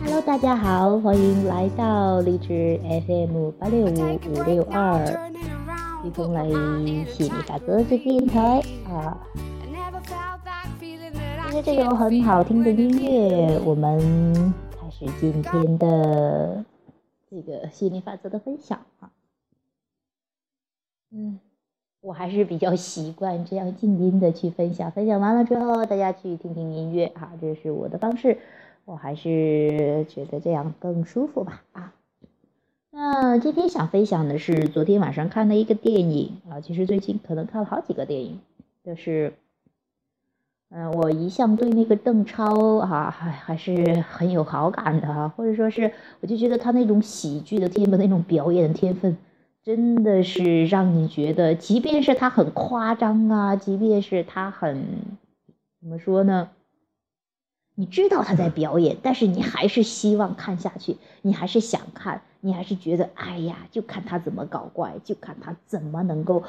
Hello，大家好，欢迎来到荔枝 FM 八六五五六二，一同来心理法则这电台啊。听着这首很好听的音乐，我们开始今天的这个心理法则的分享啊。嗯，我还是比较习惯这样静音的去分享，分享完了之后，大家去听听音乐啊，这是我的方式，我还是觉得这样更舒服吧啊。那今天想分享的是昨天晚上看的一个电影啊，其实最近可能看了好几个电影，就是。嗯，我一向对那个邓超啊，还还是很有好感的哈，或者说是，我就觉得他那种喜剧的天分，那种表演的天分，真的是让你觉得，即便是他很夸张啊，即便是他很怎么说呢？你知道他在表演，但是你还是希望看下去，你还是想看，你还是觉得，哎呀，就看他怎么搞怪，就看他怎么能够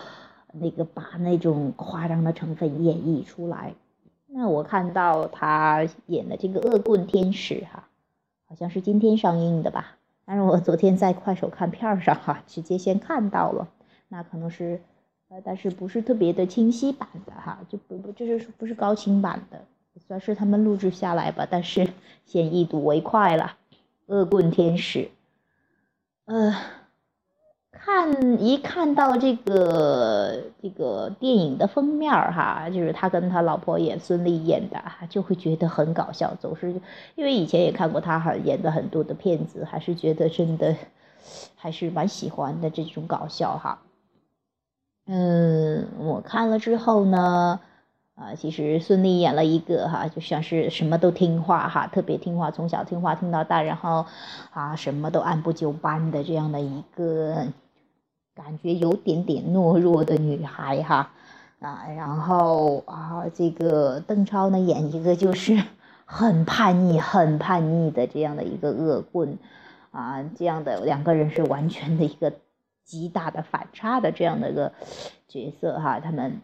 那个把那种夸张的成分演绎出来。那我看到他演的这个《恶棍天使》哈，好像是今天上映的吧？但是我昨天在快手看片儿上哈，直接先看到了，那可能是，呃，但是不是特别的清晰版的哈，就不不就是不是高清版的，算是他们录制下来吧。但是先一睹为快了，《恶棍天使》，呃。看一看到这个这个电影的封面儿哈，就是他跟他老婆演孙俪演的，就会觉得很搞笑。总是因为以前也看过他哈演的很多的片子，还是觉得真的还是蛮喜欢的这种搞笑哈。嗯，我看了之后呢。啊，其实孙俪演了一个哈，就像是什么都听话哈，特别听话，从小听话听到大，然后啊什么都按部就班的这样的一个感觉，有点点懦弱的女孩哈啊，然后啊这个邓超呢演一个就是很叛逆、很叛逆的这样的一个恶棍啊，这样的两个人是完全的一个极大的反差的这样的一个角色哈，他们。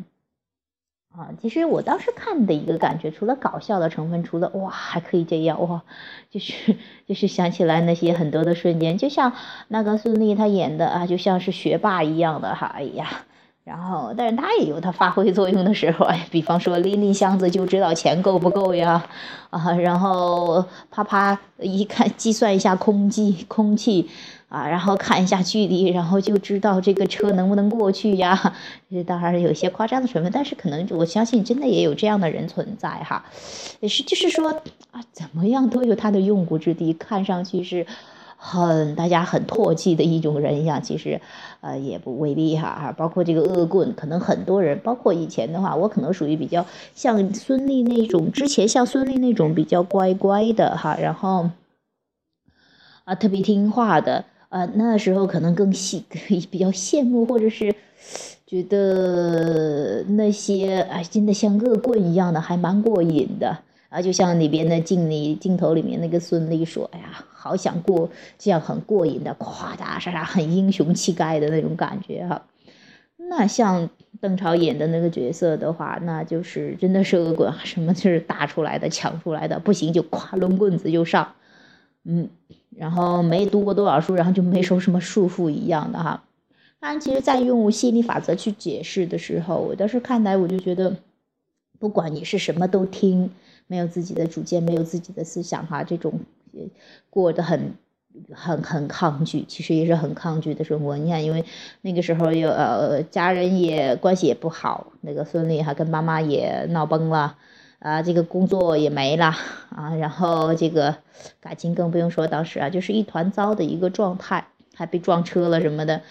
啊，其实我当时看的一个感觉，除了搞笑的成分，除了哇还可以这样哇，就是就是想起来那些很多的瞬间，就像那个孙俪她演的啊，就像是学霸一样的哈，哎呀，然后但是她也有她发挥作用的时候，哎，比方说拎拎箱子就知道钱够不够呀，啊，然后啪啪一看计算一下空气空气。啊，然后看一下距离，然后就知道这个车能不能过去呀？这当然有一些夸张的成分，但是可能我相信真的也有这样的人存在哈。也是，就是说啊，怎么样都有他的用武之地。看上去是很大家很唾弃的一种人呀，其实呃也不未必哈。哈，包括这个恶棍，可能很多人，包括以前的话，我可能属于比较像孙俪那种，之前像孙俪那种比较乖乖的哈，然后啊特别听话的。啊，那时候可能更喜比较羡慕，或者是觉得那些啊，真的像恶棍一样的，还蛮过瘾的啊。就像里边的镜里镜头里面那个孙俪说：“哎呀，好想过这样很过瘾的，夸哒啥啥，很英雄气概的那种感觉哈。”那像邓超演的那个角色的话，那就是真的是恶棍，什么就是打出来的、抢出来的，不行就咵抡棍子就上，嗯。然后没读过多少书，然后就没受什么束缚一样的哈。当然，其实，在用心理法则去解释的时候，我当时看来我就觉得，不管你是什么都听，没有自己的主见，没有自己的思想哈，这种过得很很很抗拒，其实也是很抗拒的生活。你看，因为那个时候有呃家人也关系也不好，那个孙俪还跟妈妈也闹崩了。啊，这个工作也没了啊，然后这个感情更不用说，当时啊就是一团糟的一个状态，还被撞车了什么的，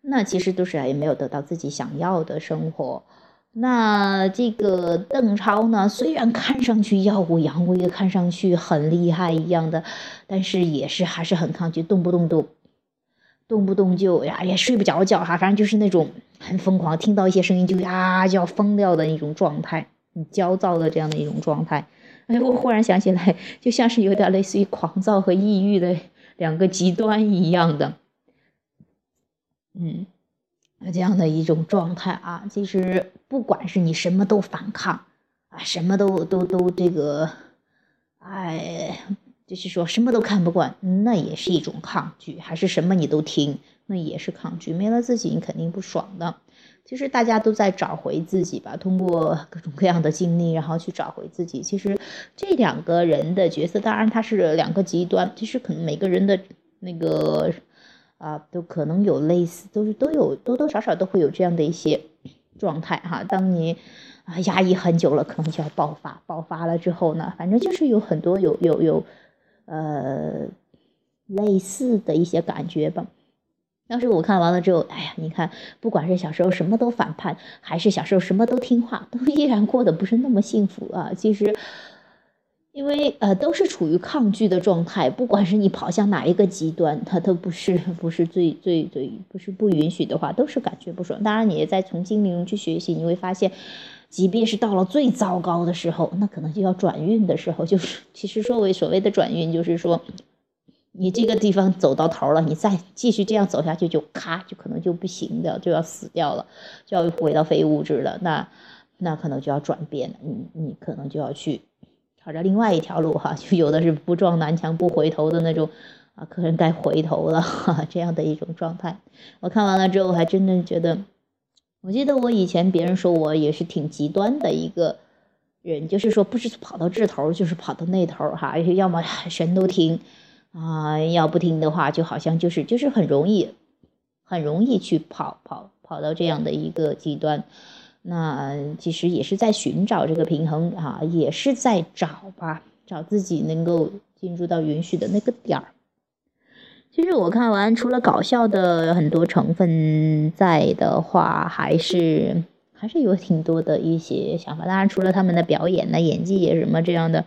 那其实都是也没有得到自己想要的生活。那这个邓超呢，虽然看上去耀武扬威，看上去很厉害一样的，但是也是还是很抗拒，动不动都动不动就呀也睡不着觉哈，反正就是那种很疯狂，听到一些声音就呀就要疯掉的那种状态。很焦躁的这样的一种状态，哎，我忽然想起来，就像是有点类似于狂躁和抑郁的两个极端一样的。嗯，这样的一种状态啊。其实不管是你什么都反抗啊，什么都都都这个，哎，就是说什么都看不惯，那也是一种抗拒；还是什么你都听，那也是抗拒。没了自己，你肯定不爽的。其实大家都在找回自己吧，通过各种各样的经历，然后去找回自己。其实这两个人的角色，当然他是两个极端。其实可能每个人的那个啊，都可能有类似，都是都有多多少少都会有这样的一些状态哈。当你啊压抑很久了，可能就要爆发。爆发了之后呢，反正就是有很多有有有呃类似的一些感觉吧。当时我看完了之后，哎呀，你看，不管是小时候什么都反叛，还是小时候什么都听话，都依然过得不是那么幸福啊。其实，因为呃，都是处于抗拒的状态，不管是你跑向哪一个极端，它都不是不是最最最不是不允许的话，都是感觉不爽。当然，你也在从经历中去学习，你会发现，即便是到了最糟糕的时候，那可能就要转运的时候，就是其实说为所谓的转运，就是说。你这个地方走到头了，你再继续这样走下去，就咔，就可能就不行的，就要死掉了，就要回到非物质了。那那可能就要转变了，你你可能就要去朝着另外一条路哈，就有的是不撞南墙不回头的那种啊，可能该回头了，这样的一种状态。我看完了之后，还真的觉得，我记得我以前别人说我也是挺极端的一个人，就是说不是跑到这头，就是跑到那头哈，要么 神都听。啊，要不听的话，就好像就是就是很容易，很容易去跑跑跑到这样的一个极端。那其实也是在寻找这个平衡啊，也是在找吧，找自己能够进入到允许的那个点儿。其实我看完，除了搞笑的很多成分在的话，还是还是有挺多的一些想法。当然，除了他们的表演呢、演技也什么这样的。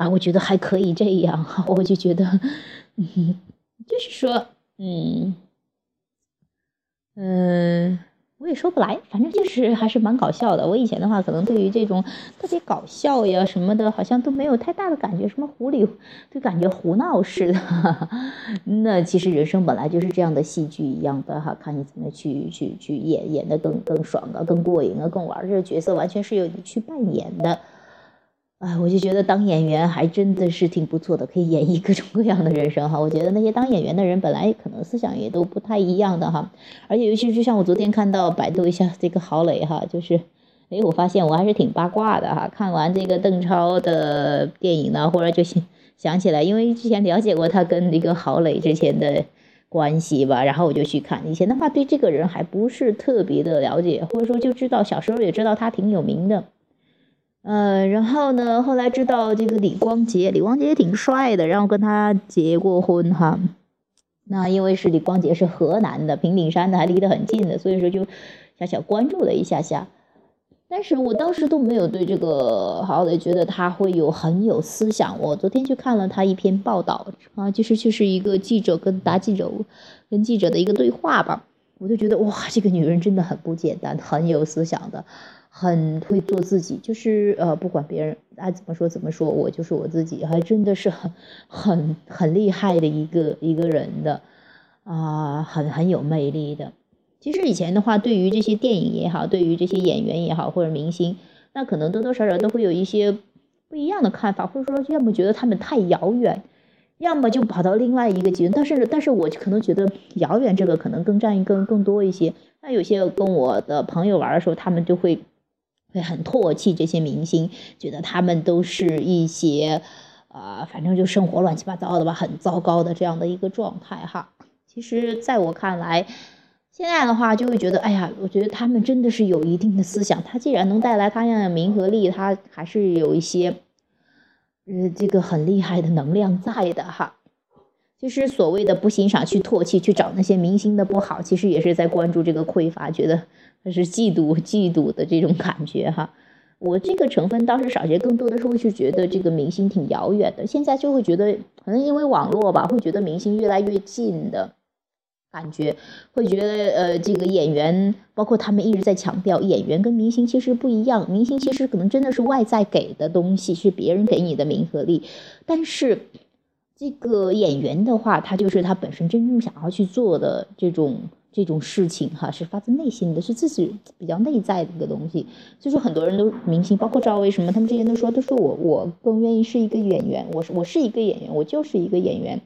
啊，我觉得还可以这样，我就觉得，嗯，就是说，嗯，嗯，我也说不来，反正就是还是蛮搞笑的。我以前的话，可能对于这种特别搞笑呀什么的，好像都没有太大的感觉，什么狐狸就感觉胡闹似的。那其实人生本来就是这样的戏剧一样的哈，看你怎么去去去演，演的更更爽啊，更过瘾啊，更玩。这个角色完全是由你去扮演的。哎，我就觉得当演员还真的是挺不错的，可以演绎各种各样的人生哈。我觉得那些当演员的人本来可能思想也都不太一样的哈，而且尤其是像我昨天看到百度一下这个郝蕾哈，就是，哎，我发现我还是挺八卦的哈。看完这个邓超的电影呢，或者就想想起来，因为之前了解过他跟那个郝蕾之前的关系吧，然后我就去看。以前的话对这个人还不是特别的了解，或者说就知道小时候也知道他挺有名的。呃，然后呢？后来知道这个李光洁，李光洁也挺帅的，然后跟他结过婚哈。那因为是李光洁是河南的平顶山的，还离得很近的，所以说就小小关注了一下下。但是我当时都没有对这个好的觉得他会有很有思想。我昨天去看了他一篇报道啊，就是就是一个记者跟答记者跟记者的一个对话吧，我就觉得哇，这个女人真的很不简单，很有思想的。很会做自己，就是呃，不管别人爱怎么说怎么说，我就是我自己，还真的是很很很厉害的一个一个人的，啊，很很有魅力的。其实以前的话，对于这些电影也好，对于这些演员也好，或者明星，那可能多多少少都会有一些不一样的看法，或者说要么觉得他们太遥远，要么就跑到另外一个极端。但是，但是我可能觉得遥远这个可能更占更更多一些。那有些跟我的朋友玩的时候，他们就会。会很唾弃这些明星，觉得他们都是一些，呃，反正就生活乱七八糟的吧，很糟糕的这样的一个状态哈。其实，在我看来，现在的话就会觉得，哎呀，我觉得他们真的是有一定的思想。他既然能带来他样的名和利，他还是有一些，呃，这个很厉害的能量在的哈。就是所谓的不欣赏、去唾弃、去找那些明星的不好，其实也是在关注这个匮乏，觉得。他是嫉妒嫉妒的这种感觉哈，我这个成分倒是少些，更多的是会去觉得这个明星挺遥远的。现在就会觉得，可能因为网络吧，会觉得明星越来越近的感觉，会觉得呃，这个演员，包括他们一直在强调，演员跟明星其实不一样，明星其实可能真的是外在给的东西，是别人给你的名和利，但是这个演员的话，他就是他本身真正想要去做的这种。这种事情哈，是发自内心的，是自己比较内在的一个东西。所以说，很多人都明星，包括赵薇什么，他们之前都说，都说我我更愿意是一个演员，我是我是一个演员，我就是一个演员，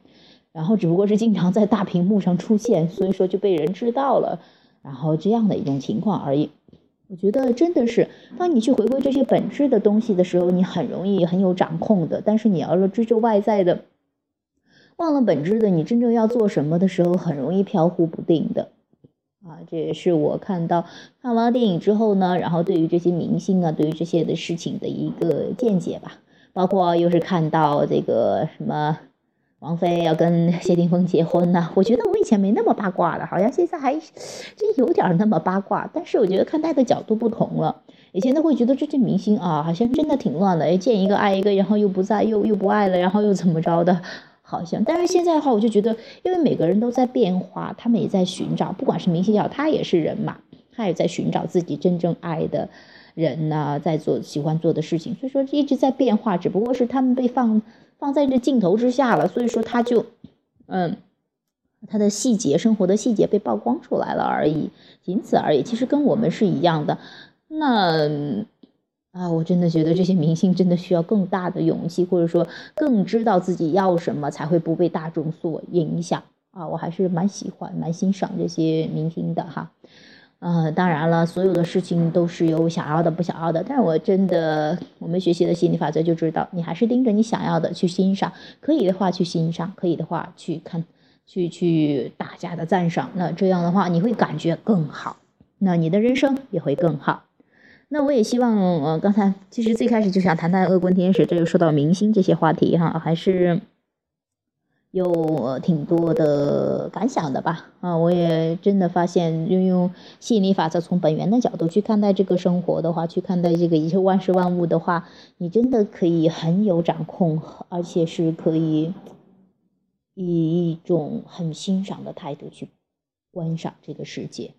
然后只不过是经常在大屏幕上出现，所以说就被人知道了，然后这样的一种情况而已。我觉得真的是，当你去回归这些本质的东西的时候，你很容易很有掌控的。但是你要是追求外在的，忘了本质的，你真正要做什么的时候，很容易飘忽不定的。啊，这也是我看到看完电影之后呢，然后对于这些明星啊，对于这些的事情的一个见解吧。包括又是看到这个什么王菲要跟谢霆锋结婚呢，我觉得我以前没那么八卦了，好像现在还真有点那么八卦。但是我觉得看待的角度不同了，以前都会觉得这些明星啊，好像真的挺乱的，见一个爱一个，然后又不在，又又不爱了，然后又怎么着的。好像，但是现在的话，我就觉得，因为每个人都在变化，他们也在寻找，不管是明星也好，他也是人嘛，他也在寻找自己真正爱的人呢，在做喜欢做的事情，所以说一直在变化，只不过是他们被放放在这镜头之下了，所以说他就，嗯，他的细节，生活的细节被曝光出来了而已，仅此而已，其实跟我们是一样的，那。啊，我真的觉得这些明星真的需要更大的勇气，或者说更知道自己要什么，才会不被大众所影响啊！我还是蛮喜欢、蛮欣赏这些明星的哈。呃，当然了，所有的事情都是有想要的、不想要的，但是我真的，我们学习的心理法则就知道，你还是盯着你想要的去欣赏，可以的话去欣赏，可以的话去看，去去大家的赞赏，那这样的话你会感觉更好，那你的人生也会更好。那我也希望，呃，刚才其实最开始就想谈谈恶棍天使，这又说到明星这些话题哈，还是有挺多的感想的吧。啊，我也真的发现，运用吸引力法则从本源的角度去看待这个生活的话，去看待这个一切万事万物的话，你真的可以很有掌控，而且是可以以一种很欣赏的态度去观赏这个世界，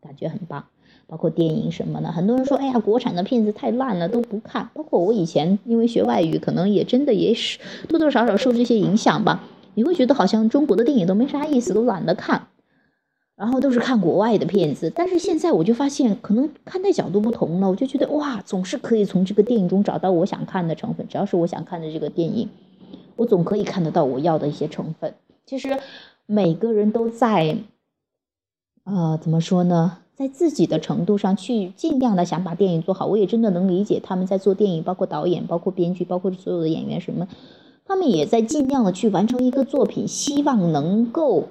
感觉很棒。包括电影什么的，很多人说，哎呀，国产的片子太烂了，都不看。包括我以前因为学外语，可能也真的也是多多少少受这些影响吧。你会觉得好像中国的电影都没啥意思，都懒得看，然后都是看国外的片子。但是现在我就发现，可能看待角度不同了，我就觉得哇，总是可以从这个电影中找到我想看的成分。只要是我想看的这个电影，我总可以看得到我要的一些成分。其实每个人都在，呃，怎么说呢？在自己的程度上去尽量的想把电影做好，我也真的能理解他们在做电影，包括导演、包括编剧、包括所有的演员什么，他们也在尽量的去完成一个作品，希望能够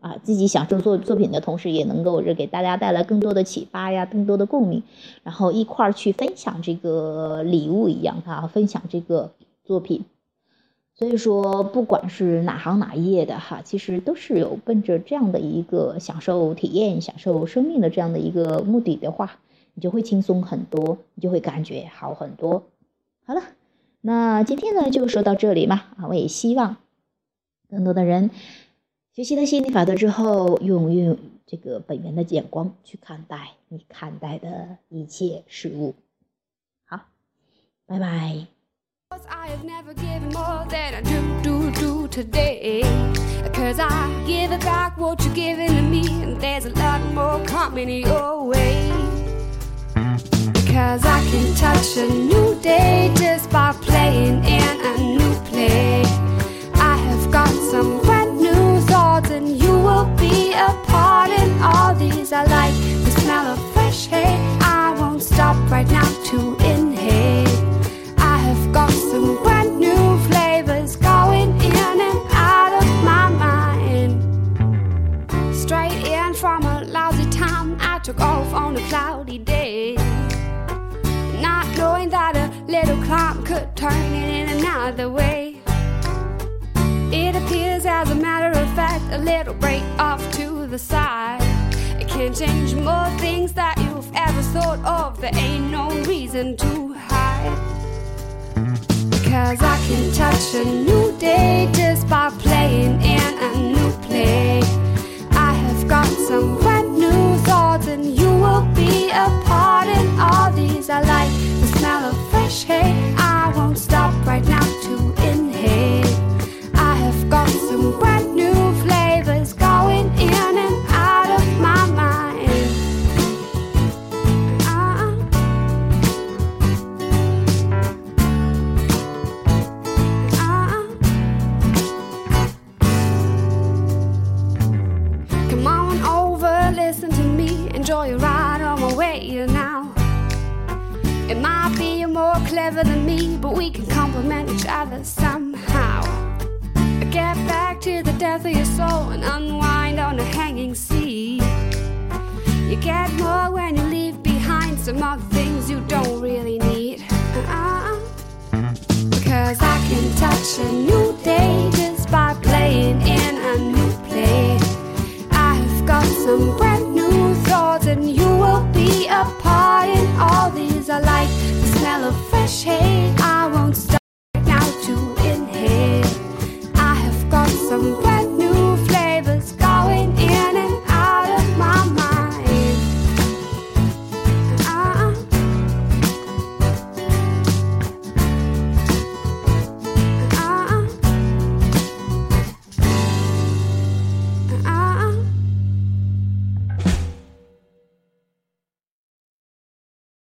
啊自己享受作作品的同时，也能够是给大家带来更多的启发呀，更多的共鸣，然后一块儿去分享这个礼物一样啊，分享这个作品。所以说，不管是哪行哪业的哈，其实都是有奔着这样的一个享受体验、享受生命的这样的一个目的的话，你就会轻松很多，你就会感觉好很多。好了，那今天呢就说到这里嘛啊，我也希望更多的人学习了心理法则之后，用用这个本源的眼光去看待你看待的一切事物。好，拜拜。I have never given more than I do, do, do today. Cause I give it back what you're giving to me, and there's a lot more coming your way. Because I can touch a new day just by playing in a new play. I have got some brand new thoughts, and you will be a part in all these. I like the smell of fresh hay. I won't stop right now to took off on a cloudy day. Not knowing that a little cloud could turn it in another way. It appears, as a matter of fact, a little break off to the side. It can change more things that you've ever thought of. There ain't no reason to hide. Cause I can touch a new day just by playing in a new play. Got some brand new thoughts, and you will be a It might be you're more clever than me, but we can complement each other somehow. Get back to the depth of your soul and unwind on a hanging sea. You get more when you leave behind some other things you don't really need. Uh-uh. Because I can touch a new day just by playing in a new play. I've got some brand new thoughts, and you will be a part in all these wish, hey.